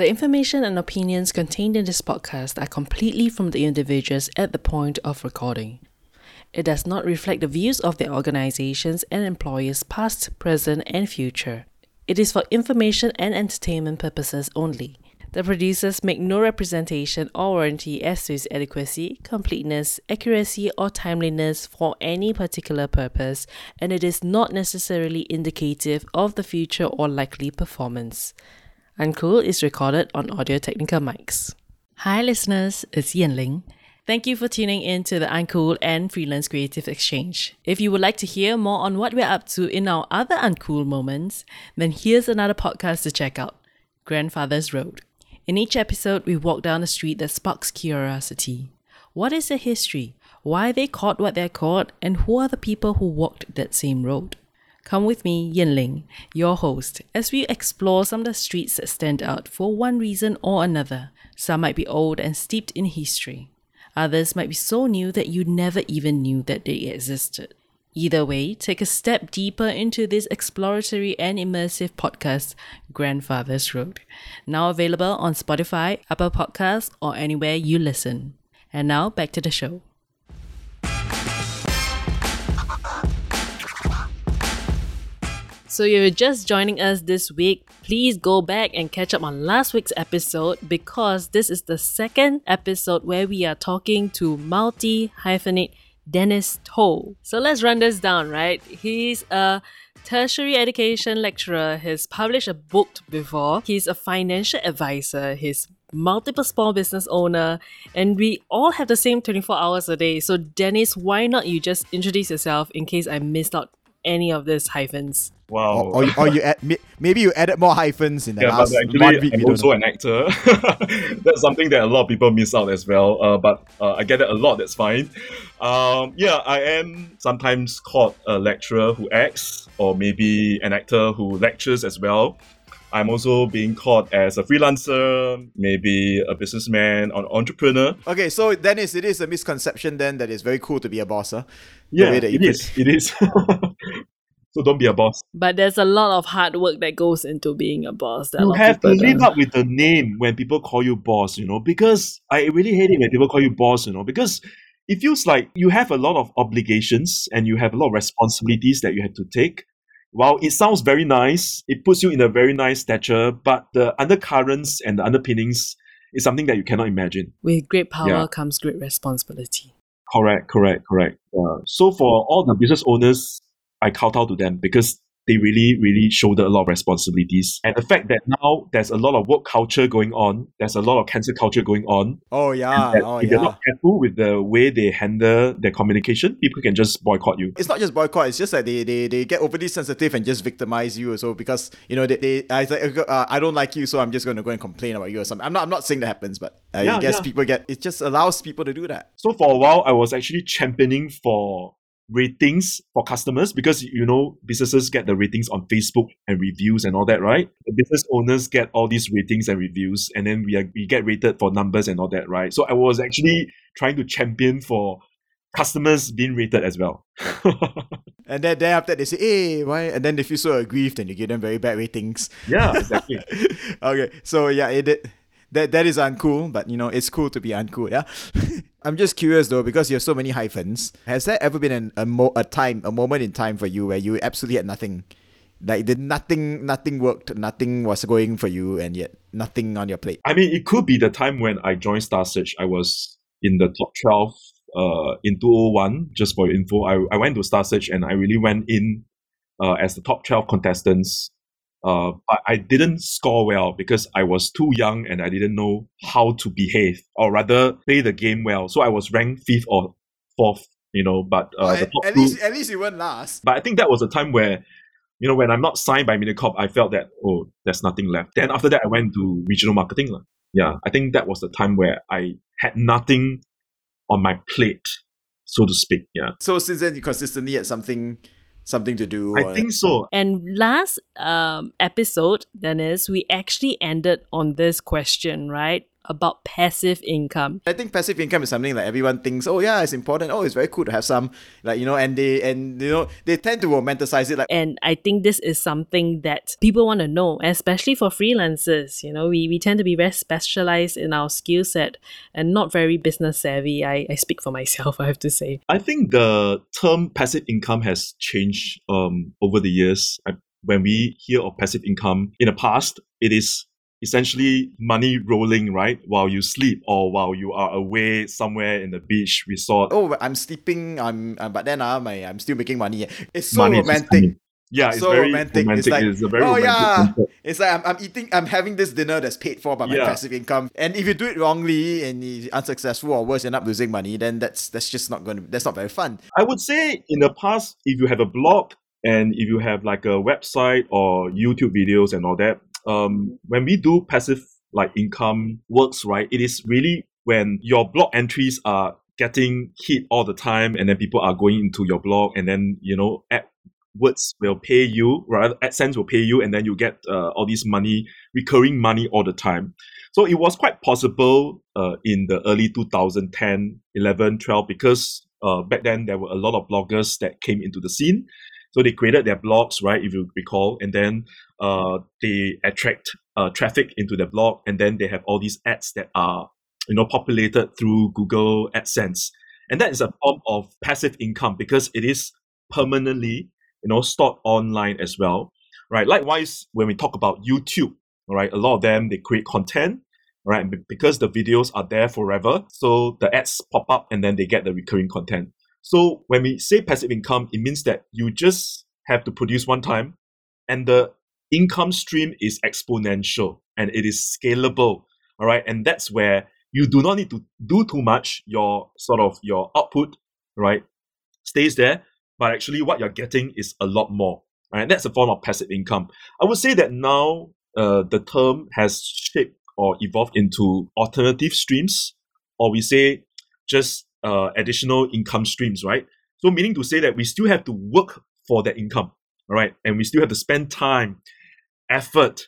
The information and opinions contained in this podcast are completely from the individuals at the point of recording. It does not reflect the views of the organizations and employers past, present, and future. It is for information and entertainment purposes only. The producers make no representation or warranty as to its adequacy, completeness, accuracy, or timeliness for any particular purpose, and it is not necessarily indicative of the future or likely performance. Uncool is recorded on Audio Technica mics. Hi, listeners, it's Yen Ling. Thank you for tuning in to the Uncool and Freelance Creative Exchange. If you would like to hear more on what we're up to in our other uncool moments, then here's another podcast to check out Grandfather's Road. In each episode, we walk down a street that sparks curiosity. What is the history? Why they caught what they're caught? And who are the people who walked that same road? Come with me, Yinling, your host, as we explore some of the streets that stand out for one reason or another. Some might be old and steeped in history. Others might be so new that you never even knew that they existed. Either way, take a step deeper into this exploratory and immersive podcast, Grandfather's Road. Now available on Spotify, Apple Podcasts, or anywhere you listen. And now back to the show. So, you're just joining us this week, please go back and catch up on last week's episode because this is the second episode where we are talking to multi hyphenate Dennis Toh. So let's run this down, right? He's a tertiary education lecturer. He's published a book before. He's a financial advisor. He's multiple small business owner and we all have the same 24 hours a day so dennis why not you just introduce yourself in case i missed out any of these hyphens Wow. Or, or, or you add, maybe you added more hyphens in the yeah, last but actually, one week. I'm also know. an actor. that's something that a lot of people miss out as well. Uh, but uh, I get it a lot. That's fine. Um, yeah, I am sometimes called a lecturer who acts, or maybe an actor who lectures as well. I'm also being called as a freelancer, maybe a businessman or entrepreneur. Okay, so Dennis, it is a misconception then that it's very cool to be a boss, huh? The Yeah, way that you it is. It is. so don't be a boss. but there's a lot of hard work that goes into being a boss that You have to live don't. up with the name when people call you boss, you know, because I really hate it when people call you boss, you know, because it feels like you have a lot of obligations and you have a lot of responsibilities that you have to take. While it sounds very nice, it puts you in a very nice stature, but the undercurrents and the underpinnings is something that you cannot imagine. with great power Yeah. comes great responsibility Correct, correct, correct. Uh, so for all the business owners, I kowtow to them because they really, really shoulder a lot of responsibilities. And the fact that now there's a lot of work culture going on, there's a lot of cancel culture going on. Oh yeah, oh if you're yeah. not careful with the way they handle their communication, people can just boycott you. It's not just boycott. It's just that they, they, they get overly sensitive and just victimize you. So because you know they, they I uh, I don't like you, so I'm just going to go and complain about you or something. I'm not I'm not saying that happens, but I Yeah, guess yeah. people get it just allows people to do that. So for a while, I was actually championing for ratings for customers because you know businesses get the ratings on Facebook and reviews and all that, right? The business owners get all these ratings and reviews, and then we are, we get rated for numbers and all that, right? So I was actually trying to champion for customers being rated as well. And then, then after that they say, hey, why? And then they feel so aggrieved and you give them very bad ratings. yeah, exactly. okay, so yeah, it, it that that is uncool, but you know it's cool to be uncool. Yeah, I'm just curious though because you have so many hyphens. Has there ever been an, a mo- a time, a moment in time for you where you absolutely had nothing, like did nothing, nothing worked, nothing was going for you, and yet nothing on your plate? I mean, it could be the time when I joined Star Search. I was in the top 12 uh, in 201, just for your info. I, I went to Star Search and I really went in uh, as the top 12 contestants. Uh, but I didn't score well because I was too young and I didn't know how to behave or rather play the game well. So I was ranked fifth or fourth, you know, but uh, the at, top at two, least, at least you weren't last. but I think that was a time where, you know, when I'm not signed by Mediacorp, I felt that, oh, there's nothing left. Then after that, I went to regional marketing. Yeah, I think that was the time where I had nothing on my plate, so to speak. Yeah, So since then, you consistently had something, something to do. I or- think so. And last um, episode, Dennis, we actually ended on this question, right? About passive income. I think passive income is something like everyone thinks, oh yeah, it's important. Oh, it's very cool to have some, like you know, and they and you know they tend to romanticize it. Like, and I think this is something that people want to know, especially for freelancers. You know, we we tend to be very specialized in our skill set and not very business savvy. I I speak for myself. I have to say. I think the term passive income has changed um over the years. I, when we hear of passive income in the past, it is essentially money rolling, right? While you sleep or while you are away somewhere in the beach resort. Oh, I'm sleeping. I'm, uh, but then uh, my, I'm still making money. It's so money romantic. Yeah, it's so very romantic. romantic. It's like, it's oh yeah, concept. it's like I'm, I'm eating, I'm having this dinner that's paid for by my yeah. passive income. And if you do it wrongly and you're unsuccessful or worse, end up losing money, then that's that's just not going to, that's not very fun. I would say in the past, if you have a blog and if you have like a website or YouTube videos and all that, um, when we do passive like income works, right, it is really when your blog entries are getting hit all the time and then people are going into your blog and then, you know, AdWords will pay you, right? AdSense will pay you and then you get uh, all this money, recurring money all the time. So it was quite possible uh, in the early 2010, 11, 12, because uh, back then there were a lot of bloggers that came into the scene so they created their blogs, right, if you recall, and then uh, they attract uh, traffic into their blog, and then they have all these ads that are, you know, populated through Google AdSense. And that is a form of passive income because it is permanently, you know, stored online as well, right? Likewise, when we talk about YouTube, right, a lot of them, they create content, right? Because the videos are there forever. So the ads pop up and then they get the recurring content. So when we say passive income, it means that you just have to produce one time and the income stream is exponential and it is scalable. All right. And that's where you do not need to do too much. Your sort of your output, right, stays there. But actually what you're getting is a lot more. Right. That's a form of passive income. I would say that now uh, the term has shaped or evolved into alternative streams, or we say just uh, additional income streams, right? So meaning to say that we still have to work for that income, all right? And we still have to spend time, effort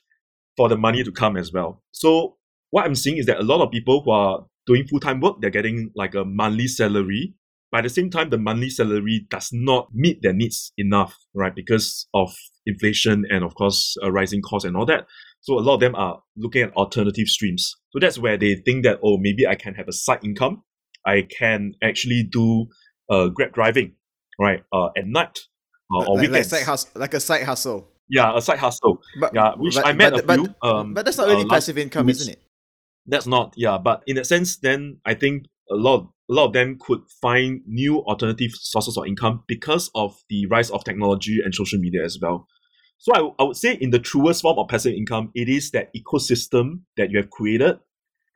for the money to come as well. So what I'm seeing is that a lot of people who are doing full-time work, they're getting like a monthly salary. But at the same time, the monthly salary does not meet their needs enough, right? Because of inflation and of course uh, rising costs and all that. So a lot of them are looking at alternative streams. So that's where they think that, oh, maybe I can have a side income I can actually do uh, Grab driving, right, uh, at night uh, or like, weekends. Like, side hustle, like a side hustle. Yeah, a side hustle. But, yeah, which but, I met but, a few. But, um, but that's not really uh, passive income, isn't it? That's not, yeah. But in that sense, then I think a lot, a lot of them could find new alternative sources of income because of the rise of technology and social media as well. So I, I would say in the truest form of passive income, it is that ecosystem that you have created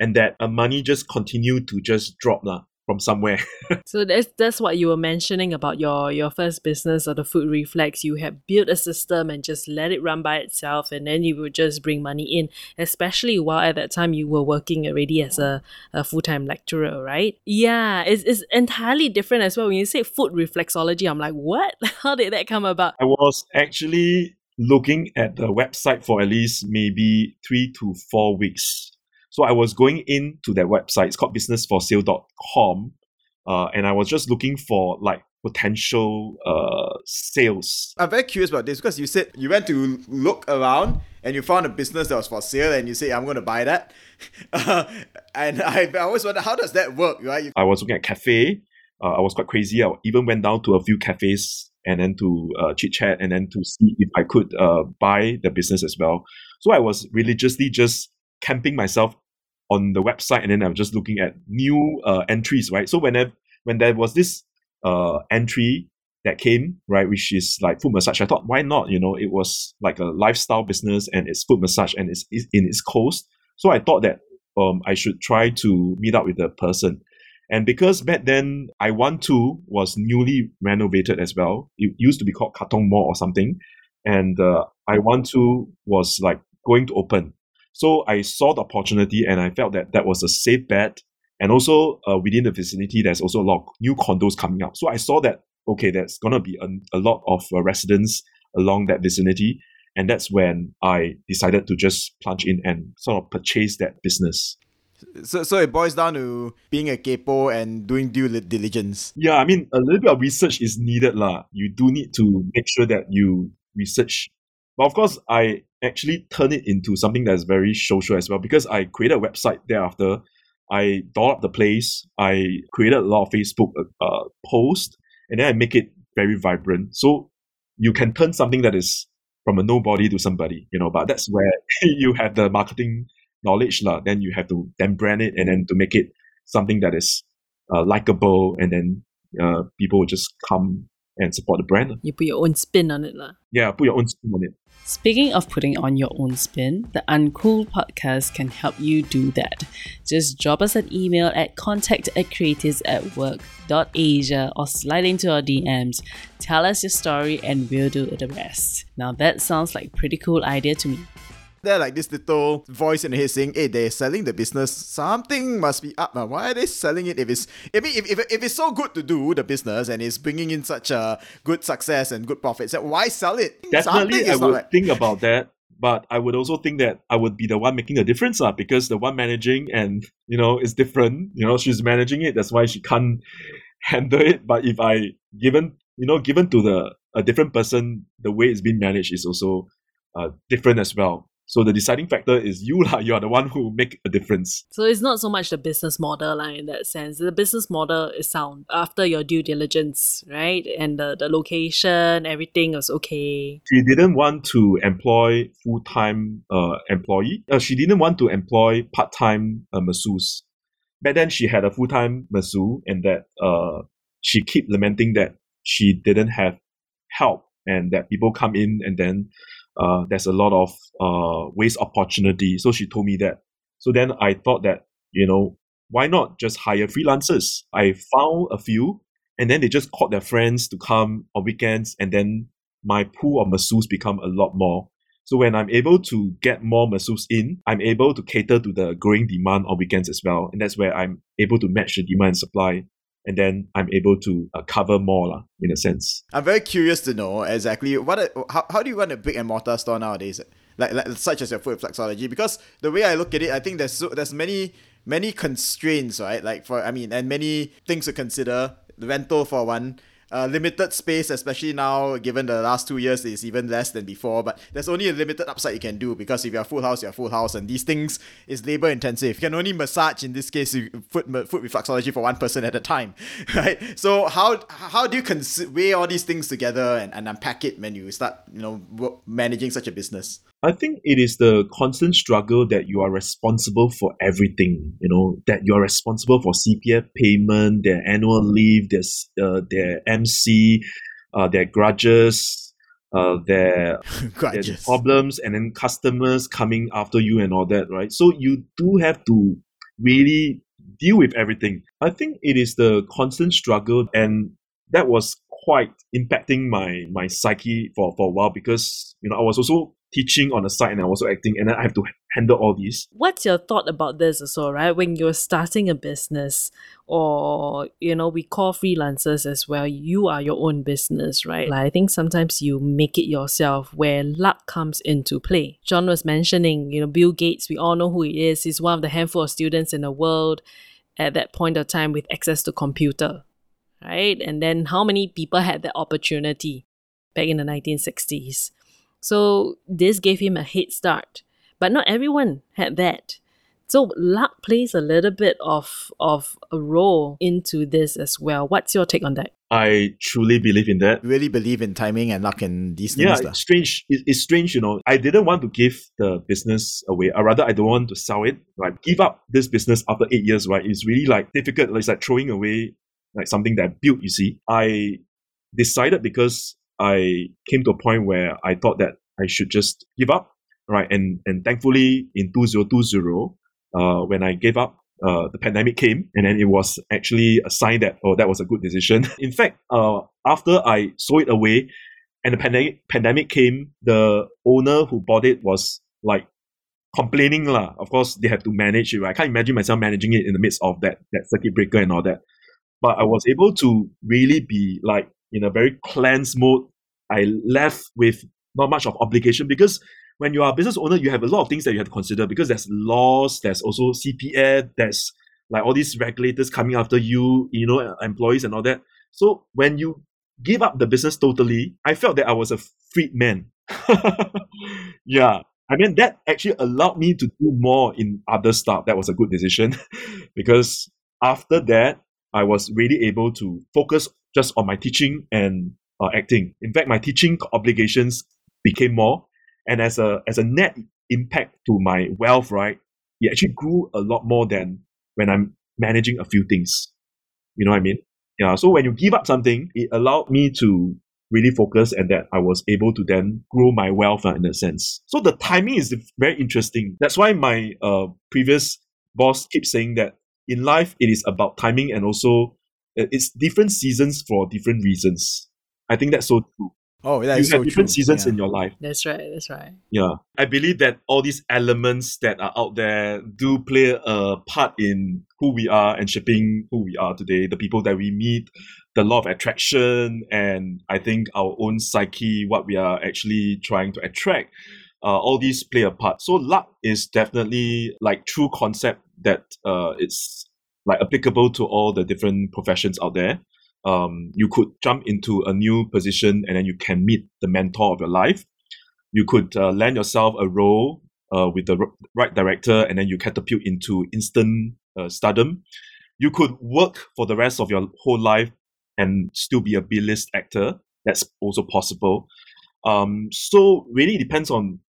and that uh, money just continue to just drop lah from somewhere. so that's that's what you were mentioning about your your first business or the foot reflex. You had built a system and just let it run by itself, and then you would just bring money in. Especially while at that time you were working already as a, a full time lecturer, right? Yeah, it's it's entirely different as well. When you say foot reflexology, I'm like, what? How did that come about? I was actually looking at the website for at least maybe three to four weeks so I was going into that website. It's called businessforsale.com. Uh, and I was just looking for like potential uh, sales. I'm very curious about this because you said you went to look around and you found a business that was for sale and you say, I'm going to buy that. Uh, and I, I always wonder, how does that work, right? I was looking at cafe. Uh, I was quite crazy. I even went down to a few cafes and then to uh, chit chat and then to see if I could uh, buy the business as well. So I was religiously just camping myself on the website and then I was just looking at new uh, entries, right? So whenever when there was this uh, entry that came, right, which is like foot massage, I thought why not? You know, it was like a lifestyle business and it's foot massage and it's, it's in East Coast. So I thought that um, I should try to meet up with the person. And because back then i12 was newly renovated as well. It used to be called Katong Mall or something. And uh, i12 was like going to open. So I saw the opportunity and I felt that that was a safe bet. And also uh, within the vicinity, there's also a lot of new condos coming up. So I saw that, okay, there's going to be a, a, lot of uh, residents along that vicinity. And that's when I decided to just plunge in and sort of purchase that business. So, so it boils down to being a capo and doing due diligence. Yeah, I mean, a little bit of research is needed, lah. You do need to make sure that you research. But of course, I actually turn it into something that's very social as well because I created a website thereafter. I dolled up the place. I created a lot of Facebook uh, posts, and then I make it very vibrant. So you can turn something that is from a nobody to somebody, you know. But that's where you have the marketing knowledge, lah. Then you have to then brand it and then to make it something that is uh, likable, and then uh, people just come and support the brand. You put your own spin on it, lah. Yeah, put your own spin on it. Speaking of putting on your own spin, the Uncool podcast can help you do that. Just drop us an email at contact at creatives at work.asia or slide into our DMs. Tell us your story and we'll do the rest. Now that sounds like pretty cool idea to me there like this little voice in the head saying, "Hey, they're selling the business. Something must be up. Man. Why are they selling it? If it's I mean, if, if, if it's so good to do the business and it's bringing in such a good success and good profits, why sell it? Definitely, I would right. think about that. But I would also think that I would be the one making a difference, uh, because the one managing and you know is different. You know, she's managing it. That's why she can't handle it. But if I given you know given to the a different person, the way it's being managed is also uh, different as well. So the deciding factor is you lah. You are the one who make a difference. So it's not so much the business model like, in that sense. The business model is sound after your due diligence, right? And the, the location, everything was okay. She didn't want to employ full time uh, employee. Uh, she didn't want to employ part time uh, masseuse. Back then, she had a full time masseuse, and that uh, she keep lamenting that she didn't have help, and that people come in and then uh, there's a lot of uh, waste opportunity. So she told me that. So then I thought that, you know, why not just hire freelancers? I found a few and then they just called their friends to come on weekends and then my pool of masseuses become a lot more. So when I'm able to get more masseuses in, I'm able to cater to the growing demand on weekends as well. And that's where I'm able to match the demand and supply and then I'm able to uh, cover more la, in a sense. I'm very curious to know exactly what are, how, how do you run a brick and mortar store nowadays? Like, like such as your food flexology because the way I look at it, I think there's so, there's many many constraints, right? Like for I mean, and many things to consider. The rental for one, uh, limited space, especially now, given the last two years is even less than before. But there's only a limited upside you can do because if you're full house, you're full house, and these things is labor intensive. You can only massage in this case foot foot reflexology for one person at a time, right? So how how do you cons- weigh all these things together and, and unpack it when you start you know managing such a business? I think it is the constant struggle that you are responsible for everything. You know that you are responsible for CPF payment, their annual leave, their uh, their MC, uh, their grudges, uh, their, grudges. their problems, and then customers coming after you and all that, right? So you do have to really deal with everything. I think it is the constant struggle, and that was quite impacting my my psyche for for a while because you know I was also teaching on the side and I'm also acting and then I have to handle all these. What's your thought about this also, right? When you're starting a business or you know, we call freelancers as well, you are your own business, right? Like I think sometimes you make it yourself where luck comes into play. John was mentioning, you know, Bill Gates, we all know who he is. He's one of the handful of students in the world at that point of time with access to computer. Right? And then how many people had that opportunity back in the 1960s? So this gave him a head start. But not everyone had that. So luck plays a little bit of of a role into this as well. What's your take on that? I truly believe in that. Really believe in timing and luck and these things. Yeah, it's strange. it's strange, you know. I didn't want to give the business away. Or rather, I don't want to sell it. Right, give up this business after eight years. Right, it's really like difficult. It's like throwing away like something that I built. You see, I decided because I came to a point where I thought that I should just give up, right? And and thankfully in 2020, uh, when I gave up, uh, the pandemic came, and then it was actually a sign that oh that was a good decision. in fact, uh, after I sold it away, and the pandemic pandemic came, the owner who bought it was like complaining lah. Of course, they had to manage it. Right? I can't imagine myself managing it in the midst of that that circuit breaker and all that. But I was able to really be like in a very cleansed mode. I left with not much of obligation because when you are a business owner, you have a lot of things that you have to consider because there's laws, there's also CPF, there's like all these regulators coming after you, you know, uh, employees and all that. So when you give up the business totally, I felt that I was a freed man. yeah. I mean, that actually allowed me to do more in other stuff. That was a good decision because after that, I was really able to focus just on my teaching and uh, acting. In fact, my teaching obligations became more, and as a as a net impact to my wealth, right, it actually grew a lot more than when I'm managing a few things. You know what I mean? Yeah. So when you give up something, it allowed me to really focus and that I was able to then grow my wealth uh, in a sense. So the timing is very interesting. That's why my uh, previous boss keeps saying that in life, it is about timing and also it's different seasons for different reasons. I think that's so true. Oh, that you have so different true. seasons Yeah. in your life. That's right. That's right. Yeah. I believe that all these elements that are out there do play a part in who we are and shaping who we are today, the people that we meet, the law of attraction, and I think our own psyche, what we are actually trying to attract. Uh, all these play a part. So luck is definitely like true concept that uh, it's like applicable to all the different professions out there. Um, you could jump into a new position and then you can meet the mentor of your life you could uh, land yourself a role uh, with the right director and then you catapult into instant uh, stardom. You could work for the rest of your whole life and still be a B-list actor. That's also possible. Um, so really depends on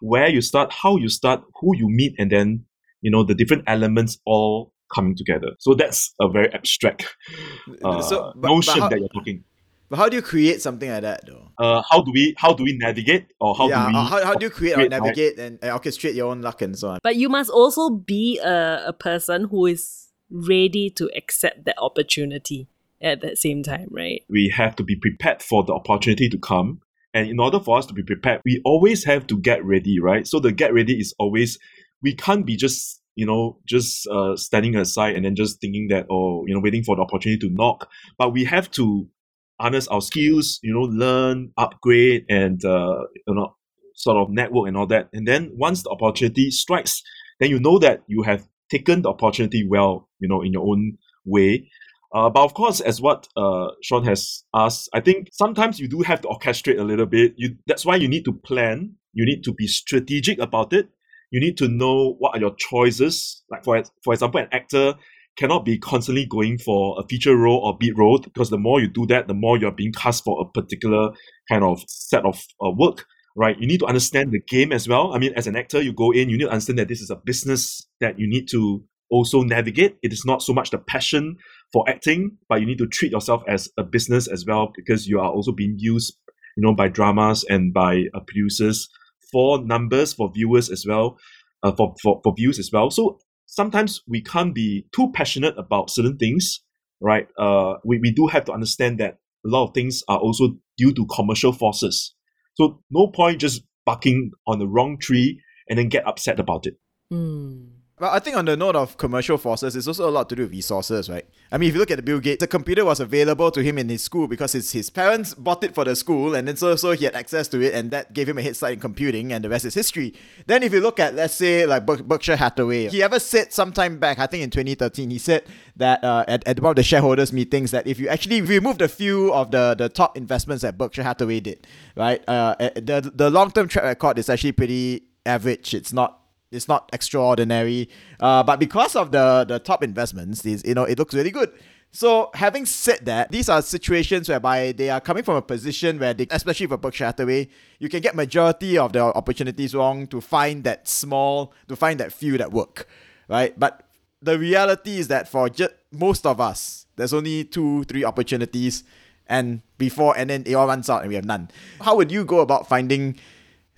where you start, how you start, who you meet, and then you know the different elements all coming together. So that's a very abstract uh, So, but- but notion how- that you're talking. But how do you create something like that, though? Uh, how do we how do we navigate or how yeah, do we how, how do you create, or create my- navigate and uh, orchestrate your own luck and so on? But you must also be a, a person who is ready to accept that opportunity at that same time, right? we have to be prepared for the opportunity to come. And in order for us to be prepared, we always have to get ready, right? So the get ready is always, we can't be just, you know, just uh, standing aside and then just thinking that, oh, you know, waiting for the opportunity to knock. But we have to harness our skills, you know, learn, upgrade, and, uh, you know, sort of network and all that. And then once the opportunity strikes, then you know that you have taken the opportunity well, you know, in your own way. Uh, but of course, as what uh, Sean has asked, I think sometimes you do have to orchestrate a little bit. You that's why you need to plan. You need to be strategic about it. You need to know what are your choices. Like for for example, an actor cannot be constantly going for a feature role or beat role because the more you do that, the more you're being cast for a particular kind of set of uh, work. Right? You need to understand the game as well. I mean, as an actor, you go in, you need to understand that this is a business that you need to also navigate. It is not so much the passion for acting, but you need to treat yourself as a business as well because you are also being used, you know, by dramas and by uh, producers for numbers, for viewers as well, uh, for, for for views as well. So sometimes we can't be too passionate about certain things, right? Uh, we we do have to understand that a lot of things are also due to commercial forces. So no point just barking on the wrong tree and then get upset about it. Hmm. Well, I think on the note of commercial forces, it's also a lot to do with resources, right? I mean, if you look at Bill Gates, the computer was available to him in his school because his, his parents bought it for the school, and then so, so he had access to it, and that gave him a head start in computing, and the rest is history. Then if you look at, let's say, like Berk- Berkshire Hathaway, he ever said sometime back, I think in 2013, he said that uh, at, at one of the shareholders meetings that if you actually removed a few of the, the top investments that Berkshire Hathaway did, right, uh, uh, the, the long-term track record is actually pretty average. It's not it's not extraordinary, uh, but because of the the top investments, these you know it looks really good. So having said that, these are situations whereby they are coming from a position where they, especially for Berkshire Hathaway, you can get majority of the opportunities wrong to find that small, to find that few that work, right? But the reality is that for just most of us, there's only two, three opportunities, and before and then it all runs out and we have none. How would you go about finding?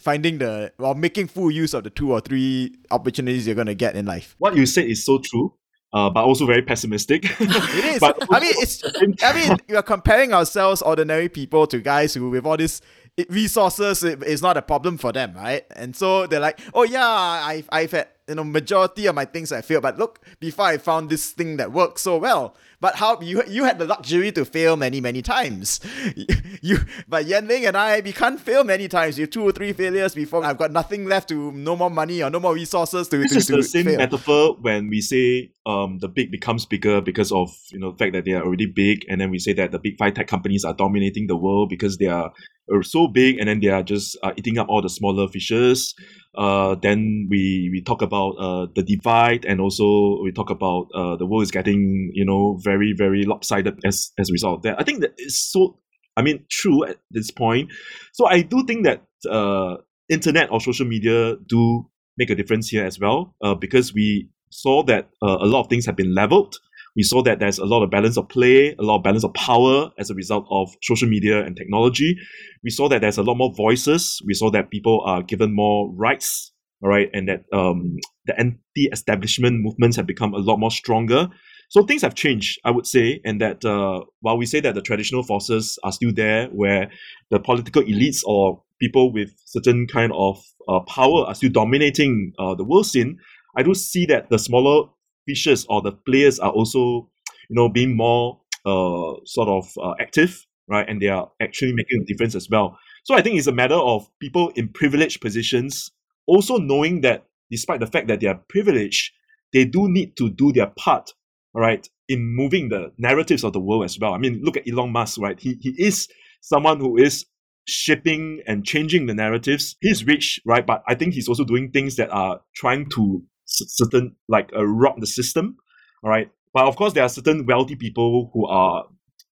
Finding the or making full use of the two or three opportunities you're going to get in life. What you said is so true, uh, but also very pessimistic. It is. But I mean, it's. I mean, we are comparing ourselves, ordinary people, to guys who, with all this resources, it- it's not a problem for them, right? And so they're like, "Oh yeah, I've I've had you know majority of my things I fail. But look, before I found this thing that works so well. But how you you had the luxury to fail many many times. you but Yan Ling and I we can't fail many times. You have two or three failures before I've got nothing left to no more money or no more resources to. This to, is to the same fail. metaphor when we say um the big becomes bigger because of you know the fact that they are already big, and then we say that the big five tech companies are dominating the world because they are are so big and then they are just uh, eating up all the smaller fishes. Uh, then we we talk about uh, the divide and also we talk about uh, the world is getting you know very very lopsided as as a result of that. I think that is so. I mean, true at this point. So I do think that uh, internet or social media do make a difference here as well uh, because we saw that uh, a lot of things have been leveled we saw that there's a lot of balance of play, a lot of balance of power as a result of social media and technology. We saw that there's a lot more voices. We saw that people are given more rights, all right, and that um, the anti-establishment movements have become a lot more stronger. So things have changed, I would say, and that uh, while we say that the traditional forces are still there, where the political elites or people with certain kind of uh, power are still dominating uh, the world scene, I do see that the smaller fishes or the players are also, you know, being more uh, sort of uh, active, right? And they are actually making a difference as well. So I think it's a matter of people in privileged positions also knowing that despite the fact that they are privileged, they do need to do their part, right, in moving the narratives of the world as well. I mean, look at Elon Musk, right? He he is someone who is shaping and changing the narratives. He's rich, right? But I think he's also doing things that are trying to certain like uh, rock the system all right but of course there are certain wealthy people who are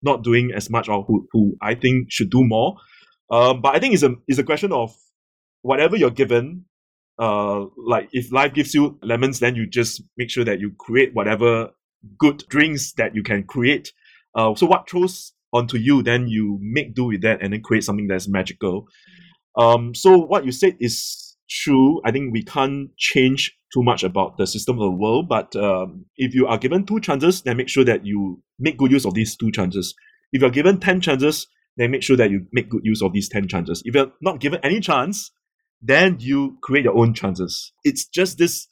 not doing as much or who, who i think should do more. Um, but i think it's a, it's a question of whatever you're given uh, like if life gives you lemons then you just make sure that you create whatever good drinks that you can create. Uh, so what throws onto you then you make do with that and then create something that's magical. Um, so what you said is true i think we can't change too much about the system of the world. But um, if you are given two chances, then make sure that you make good use of these two chances. If you're given 10 chances, then make sure that you make good use of these 10 chances. If you're not given any chance, then you create your own chances. It's just this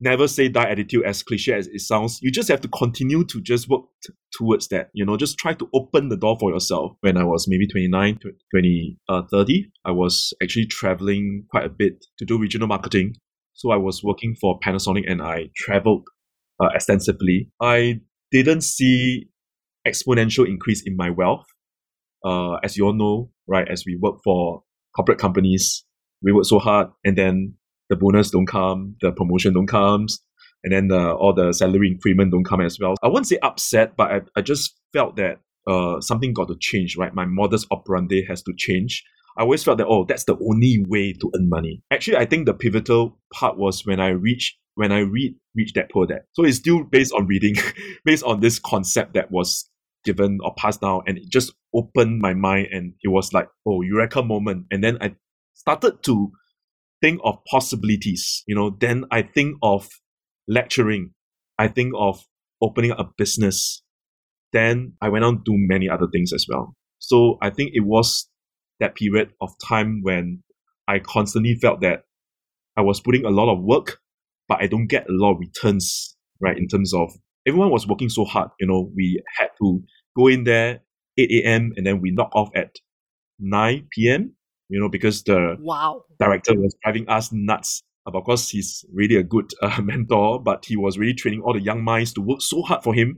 never say die attitude as cliche as it sounds. You just have to continue to just work t- towards that. You know, just try to open the door for yourself. When I was maybe 29, 20, uh, 30, I was actually traveling quite a bit to do regional marketing so I was working for Panasonic and I traveled uh, extensively. I didn't see exponential increase in my wealth. Uh, as you all know, right, as we work for corporate companies, we work so hard and then the bonus don't come, the promotion don't come, and then the, all the salary increment don't come as well. I won't say upset, but I, I just felt that uh, something got to change, right? My modus operandi has to change. I always felt that oh, that's the only way to earn money. Actually, I think the pivotal part was when I reached when I read Rich Dad Poor Dad. So it's still based on reading, based on this concept that was given or passed down, and it just opened my mind, and it was like oh, eureka moment. And then I started to think of possibilities. You know, then I think of lecturing. I think of opening a business. Then I went on to do many other things as well. So I think it was that period of time when I constantly felt that I was putting a lot of work, but I don't get a lot of returns, right? In terms of everyone was working so hard, you know, we had to go in there 8 a.m. and then we knock off at 9 p.m., you know, because the wow. director was driving us nuts. Of course, he's really a good uh, mentor, but he was really training all the young minds to work so hard for him,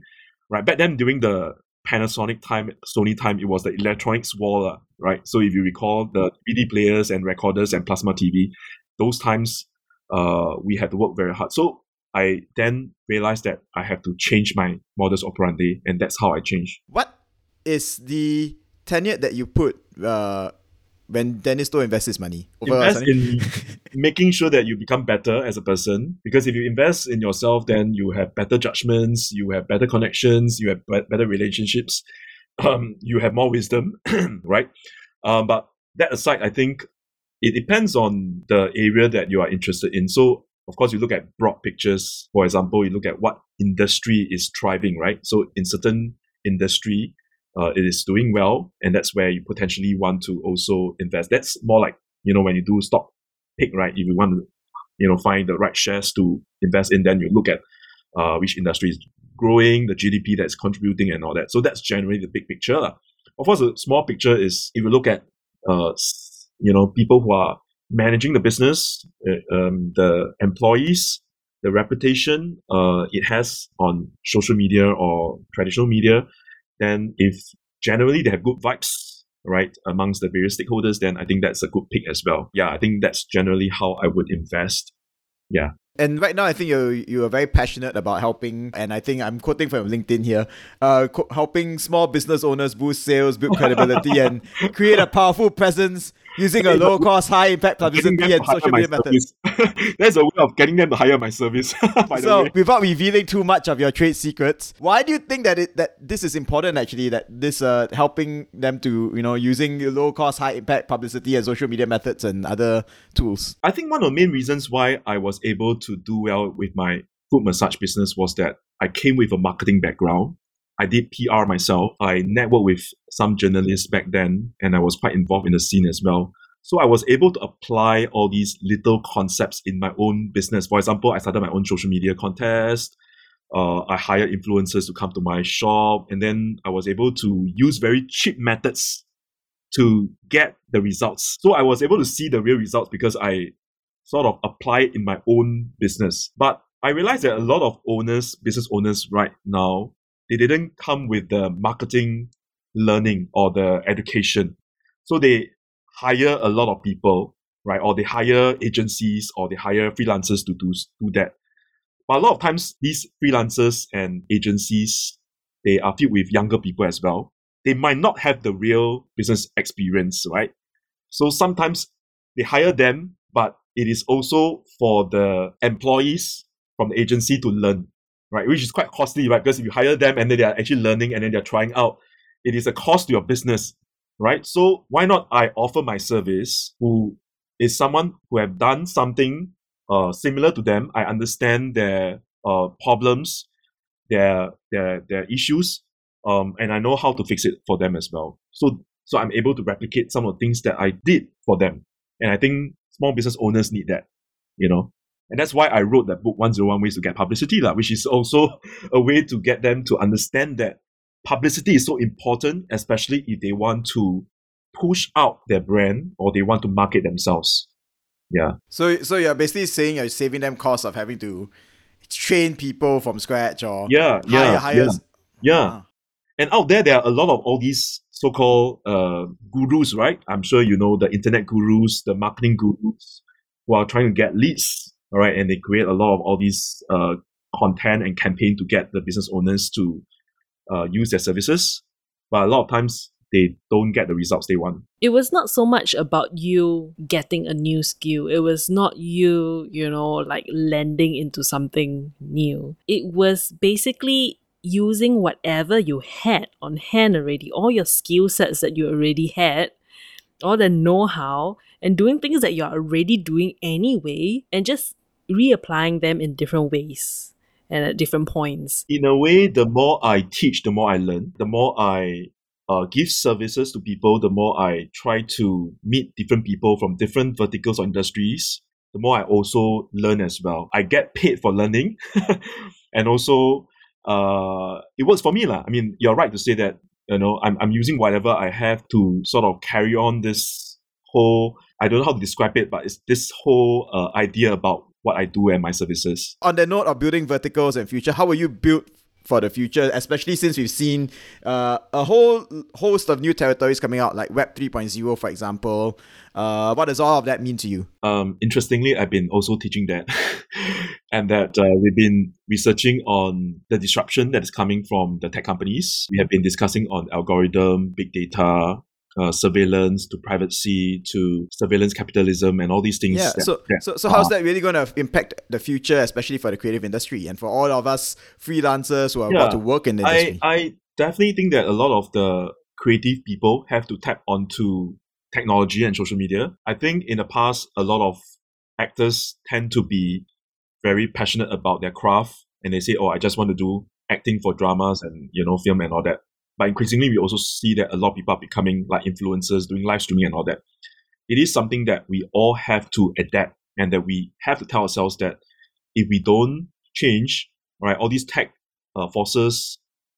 right? Back then, during the Panasonic time, Sony time, it was the electronics wall, uh, right? So if you recall the DVD players and recorders and plasma TV, those times uh, we had to work very hard. So I then realized that I have to change my modus operandi, and that's how I changed. What is the tenure that you put uh, when Dennis Toh invests his money? invest in making sure that you become better as a person. Because if you invest in yourself, then you have better judgments, you have better connections, you have better relationships, um, you have more wisdom, right? Um, but that aside, I think it depends on the area that you are interested in. So, of course, you look at broad pictures. For example, you look at what industry is thriving, right? So, in certain industry, uh, it is doing well, and that's where you potentially want to also invest. That's more like you know when you do stock pick, right? If you want to you know find the right shares to invest in. Then you look at uh, which industry is growing, the GDP that's contributing, and all that. So that's generally the big picture. Of course, the small picture is if you look at uh, you know people who are managing the business, uh, um, the employees, the reputation uh, it has on social media or traditional media, then if generally they have good vibes, right, amongst the various stakeholders, then I think that's a good pick as well. Yeah, I think that's generally how I would invest. Yeah. And right now, I think you you are very passionate about helping, and I think I'm quoting from LinkedIn here, uh, co- helping small business owners boost sales, build credibility, and create a powerful presence using a low cost, high impact publicity and social media methods. That's a way of getting them to hire my service. so, without revealing too much of your trade secrets, why do you think that it that this is important? Actually, that this uh helping them to you know using low cost, high impact publicity and social media methods and other tools. I think one of the main reasons why I was able to do well with my foot massage business was that I came with a marketing background. I did PR myself. I networked with some journalists back then, and I was quite involved in the scene as well. So I was able to apply all these little concepts in my own business. For example, I started my own social media contest. Uh, I hired influencers to come to my shop, and then I was able to use very cheap methods to get the results. So I was able to see the real results because I sort of apply it in my own business. But I realized that a lot of owners, business owners right now, they didn't come with the marketing learning or the education. So they hire a lot of people, right? Or they hire agencies or they hire freelancers to do, do that. But a lot of times these freelancers and agencies, they are filled with younger people as well. They might not have the real business experience, right? So sometimes they hire them, but it is also for the employees from the agency to learn right? Which is quite costly, right? Because if you hire them and then they are actually learning and then they're trying out, it is a cost to your business, right? So why not I offer my service who is someone who have done something uh, similar to them. I understand their uh, problems, their their their issues, um, and I know how to fix it for them as well. So so I'm able to replicate some of the things that I did for them, and I think small business owners need that, you know. And that's why I wrote that book, 101 Ways to Get Publicity, la, which is also a way to get them to understand that publicity is so important, especially if they want to push out their brand or they want to market themselves. Yeah. So so you're basically saying you're saving them costs of having to train people from scratch or yeah, yeah, hire, yeah. yeah. Ah. And out there there are a lot of all these so-called uh, gurus, right? I'm sure you know the internet gurus, the marketing gurus who are trying to get leads all right, and they create a lot of all these uh, content and campaign to get the business owners to uh, use their services. But a lot of times they don't get the results they want. It was not so much about you getting a new skill. It was not you, you know, like landing into something new. It was basically using whatever you had on hand already, all your skill sets that you already had, all the know how, and doing things that you're already doing anyway, and just reapplying them in different ways and at different points. In a way, the more I teach, the more I learn. The more I uh, give services to people, the more I try to meet different people from different verticals or industries, the more I also learn as well. I get paid for learning. and also, uh, it works for me. La. I mean, you're right to say that, you know, I'm, I'm using whatever I have to sort of carry on this whole, I don't know how to describe it, but it's this whole uh, idea about what I do and my services. On the note of building verticals and future, how will you build for the future, especially since we've seen uh, a whole host of new territories coming out, like Web 3.0, for example. Uh, what does all of that mean to you? Um, interestingly, I've been also teaching that, and that uh, we've been researching on the disruption that is coming from the tech companies. We have been discussing on algorithm, big data, uh, surveillance to privacy to surveillance capitalism and all these things. Yeah. That, so, that, so, so how's that really going to impact the future, especially for the creative industry and for all of us freelancers who are yeah, about to work in the industry? I, I definitely think that a lot of the creative people have to tap onto technology and social media. I think in the past, a lot of actors tend to be very passionate about their craft and they say, oh, I just want to do acting for dramas and, you know, film and all that. But increasingly, we also see that a lot of people are becoming like influencers, doing live streaming and all that. It is something that we all have to adapt and that we have to tell ourselves that if we don't change, right, all these tech uh, forces,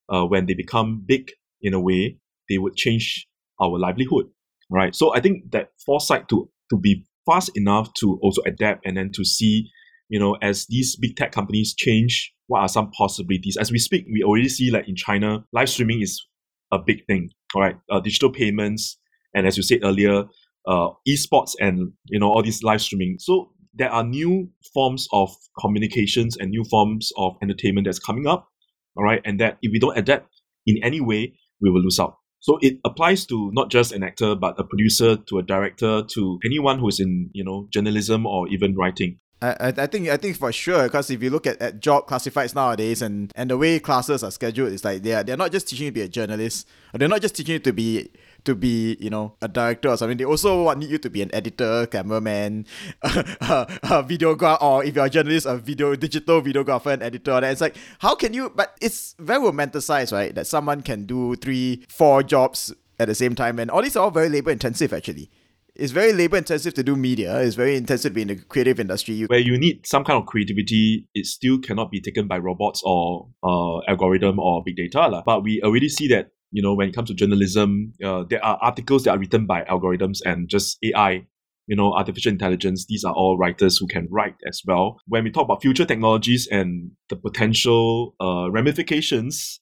uh, when they become big in a way, they would change our livelihood, right? So I think that foresight to to be fast enough to also adapt and then to see, you know, as these big tech companies change, what are some possibilities? As we speak, we already see like in China, live streaming is a big thing, all right? Uh, digital payments, and as you said earlier, uh, esports and you know all these live streaming. So there are new forms of communications and new forms of entertainment that's coming up, all right? And that if we don't adapt in any way, we will lose out. So it applies to not just an actor, but a producer, to a director, to anyone who's in you know journalism or even writing. I, I think I think for sure because if you look at, at job classifieds nowadays and, and the way classes are scheduled, it's like they're they're not just teaching you to be a journalist, or they're not just teaching you to be to be you know a director or something. They also want you to be an editor, cameraman, a, a videographer, or if you're a journalist, a video digital videographer and editor. And it's like how can you? But it's very romanticized, right? That someone can do three, four jobs at the same time, and all these are all very labor intensive actually it's very labor intensive to do media. It's very intensive in the creative industry. Where you need some kind of creativity, it still cannot be taken by robots or uh, algorithm or big data. La. But we already see that, you know, when it comes to journalism, uh, there are articles that are written by algorithms and just AI you know, artificial intelligence, these are all writers who can write as well. When we talk about future technologies and the potential uh, ramifications,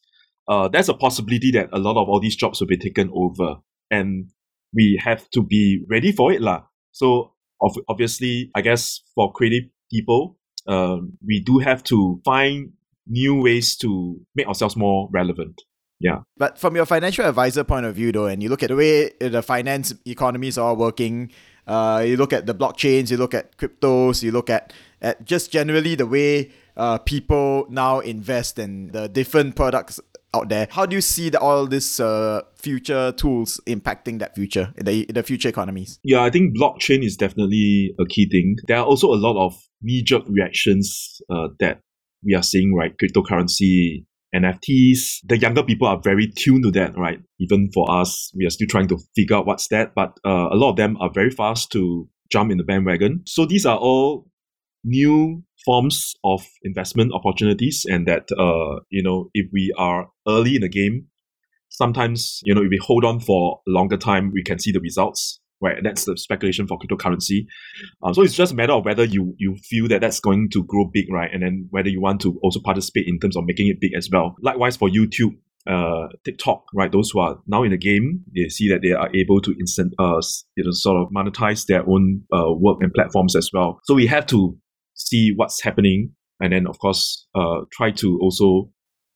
uh, there's a possibility that a lot of all these jobs will be taken over. And we have to be ready for it lah. So obviously, I guess for creative people, um, we do have to find new ways to make ourselves more relevant. Yeah. But from your financial advisor point of view, though, and you look at the way the finance economies are working, uh, you look at the blockchains, you look at cryptos, you look at, at just generally the way uh, people now invest in the different products out there. How do you see the, all these uh, future tools impacting that future the, the future economies? Yeah, I think blockchain is definitely a key thing. There are also a lot of knee-jerk reactions uh, that we are seeing, right? Cryptocurrency, NFTs. The younger people are very tuned to that, right? Even for us, we are still trying to figure out what's that, but uh, a lot of them are very fast to jump in the bandwagon. So these are all new forms of investment opportunities and that uh, you know if we are early in the game sometimes you know if we hold on for a longer time we can see the results right that's the speculation for cryptocurrency um, so it's just a matter of whether you you feel that that's going to grow big right and then whether you want to also participate in terms of making it big as well likewise for youtube uh, TikTok, right? Those who are now in the game, they see that they are able to instant, uh, you know, sort of monetize their own uh, work and platforms as well. So we have to see what's happening, and then of course uh, try to also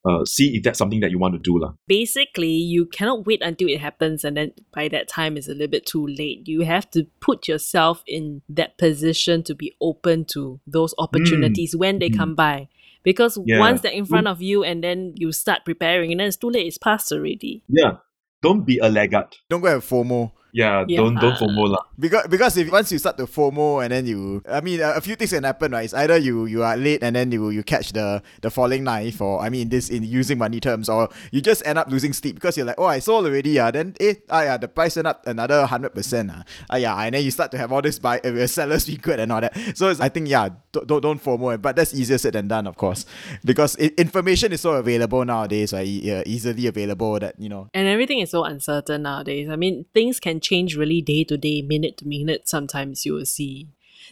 uh, see if that's something that you want to do. La. Basically, you cannot wait until it happens and then by that time it's a little bit too late. You have to put yourself in that position to be open to those opportunities mm. when they mm. come by. Because yeah. once they're in front of you and then you start preparing and then it's too late, it's past already. Yeah. Don't be a laggard. Don't go have FOMO. Yeah, yeah, don't don't FOMO lah. Because because if once you start to FOMO and then you, I mean, a, a, few things can happen, right? It's either you you are late and then you you catch the the falling knife, or I mean, this in using money terms, or you just end up losing sleep because you're like, oh, I sold already, yeah. Then eh, ah yeah, the price went up another hundred percent, ah, ah yeah, and then you start to have all this buy uh, sellers be good and all that. So I think yeah, don't don't, don't FOMO, but that's easier said than done, of course, because it, information is so available nowadays, right? Yeah, easily available that you know, and everything is so uncertain nowadays. I mean, things can change really day to day, minute to minute, sometimes you will see.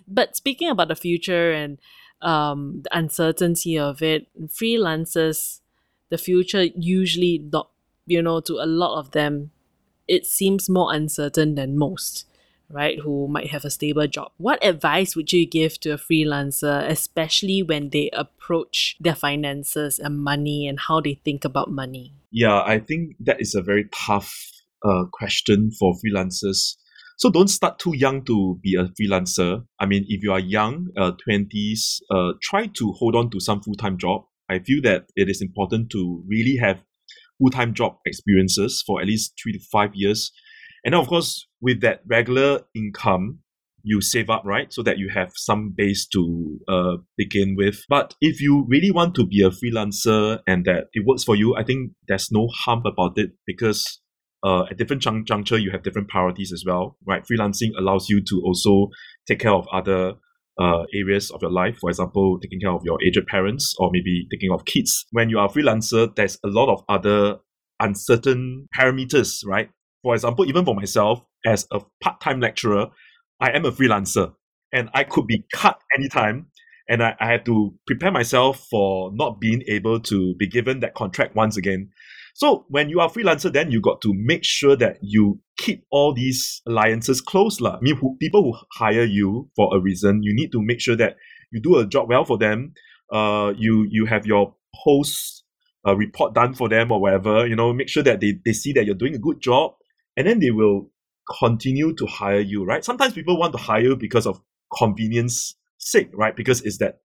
But speaking about the future and um, the uncertainty of it, freelancers, the future usually not, you know, to a lot of them, it seems more uncertain than most, right? Who might have a stable job. What advice would you give to a freelancer, especially when they approach their finances and money and how they think about money? Yeah, I think that is a very tough uh, question for freelancers so don't start too young to be a freelancer. I mean, if you are young, uh, 20s, uh, try to hold on to some full-time job. I feel that it is important to really have full-time job experiences for at least three to five years. And of course, with that regular income, you save up, right? So that you have some base to uh, begin with. But if you really want to be a freelancer and that it works for you, I think there's no harm about it because uh, at different jun- juncture, you have different priorities as well, right? Freelancing allows you to also take care of other uh, areas of your life. For example, taking care of your aged parents or maybe taking care of kids. When you are a freelancer, there's a lot of other uncertain parameters, right? For example, even for myself, as a part time lecturer, I am a freelancer and I could be cut anytime. And I, I had to prepare myself for not being able to be given that contract once again. So when you are freelancer, then you got to make sure that you keep all these alliances close. I mean, who, people who hire you for a reason, you need to make sure that you do a job well for them. Uh, you you have your post uh, report done for them or whatever. You know, make sure that they, they see that you're doing a good job, and then they will continue to hire you. Right? Sometimes people want to hire you because of convenience sake, right? Because it's that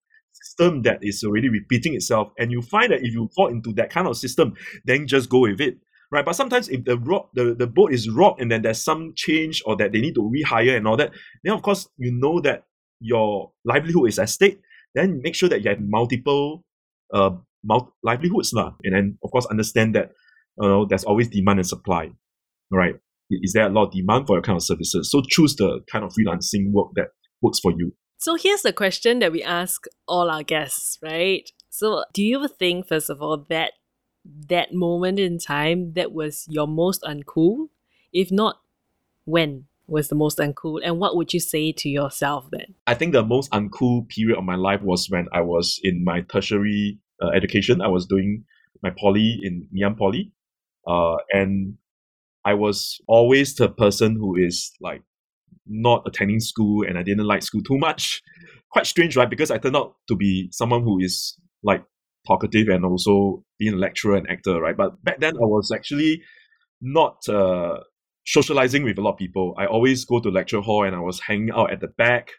system that is already repeating itself. And you find that if you fall into that kind of system, then just go with it. Right. But sometimes if the rock the, the boat is rocked and then there's some change or that they need to rehire and all that, then of course you know that your livelihood is at stake. Then make sure that you have multiple uh multi- livelihoods lah. And then of course understand that you know there's always demand and supply. Right. Is there a lot of demand for your kind of services? So choose the kind of freelancing work that works for you. So here's the question that we ask all our guests, right? So do you think, first of all, that that moment in time that was your most uncool? If not, when was the most uncool? And what would you say to yourself then? I think the most uncool period of my life was when I was in my tertiary uh, education. I was doing my poly in Ngee Poly. Uh, and I was always the person who is like not attending school and I didn't like school too much. Quite strange, right? Because I turned out to be someone who is like talkative and also being a lecturer and actor, right? But back then I was actually not uh, socializing with a lot of people. I always go to lecture hall and I was hanging out at the back.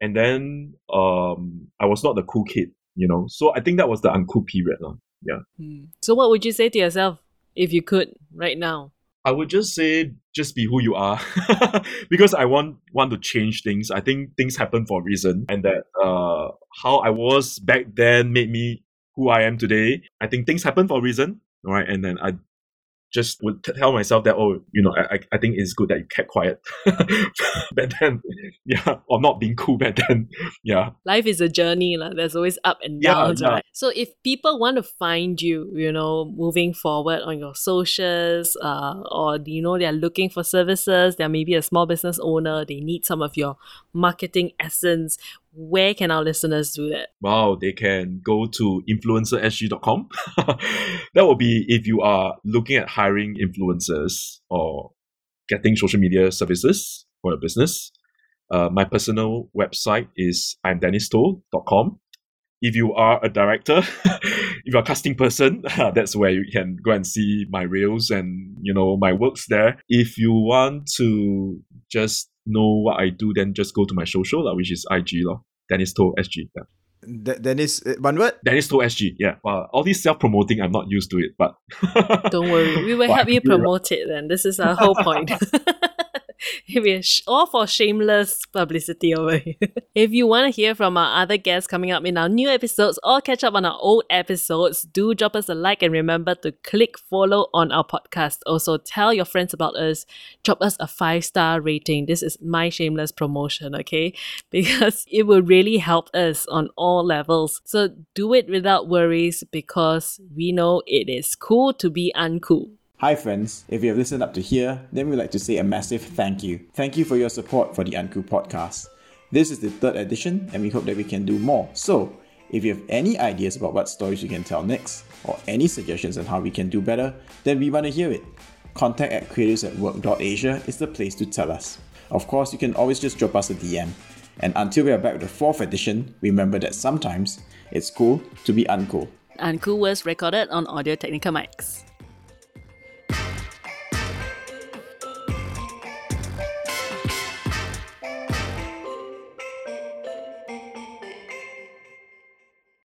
And then um, I was not the cool kid, you know. So I think that was the uncool period. Uh. Yeah. Hmm. So what would you say to yourself if you could right now? I would just say just be who you are because I want want to change things. I think things happen for a reason, and that uh, how I was back then made me who I am today. I think things happen for a reason, right? And then I just would tell myself that, oh, you know, I, I think it's good that you kept quiet back then. Yeah. Or not being cool back then. Yeah. Life is a journey. Like, there's always up and Yeah, yeah. right? So if people want to find you, you know, moving forward on your socials, uh, or you know, they're looking for services, they're maybe a small business owner, they need some of your marketing essence. Where can our listeners do that? Wow, they can go to influencersg.com. that will be if you are looking at hiring influencers or getting social media services for your business. Uh, my personal website is imdennisto.com. If you are a director, if you're a casting person, that's where you can go and see my reels and you know my works there. If you want to just know what I do, then just go to my social, lah, which is IG, lah, Dennis To SG. Yeah. De- Dennis, uh, one word? Dennis To SG. Yeah. Well, all these self promoting, I'm not used to it, but Don't worry, we will help you promote it then. This is our whole point. We're all for shameless publicity over here. if you want to hear from our other guests coming up in our new episodes or catch up on our old episodes, do drop us a like and remember to click follow on our podcast. Also, tell your friends about us. Drop us a five star rating. This is my shameless promotion, okay? Because it will really help us on all levels. So do it without worries because we know it is cool to be uncool. Hi, friends. If you have listened up to here, then we'd like to say a massive thank you. Thank you for your support for the Uncool podcast. This is the third edition, and we hope that we can do more. So, if you have any ideas about what stories we can tell next, or any suggestions on how we can do better, then we want to hear it. Contact at creatives at work.asia is the place to tell us. Of course, you can always just drop us a DM. And until we are back with the fourth edition, remember that sometimes it's cool to be uncool. Uncool was recorded on Audio Technica mics.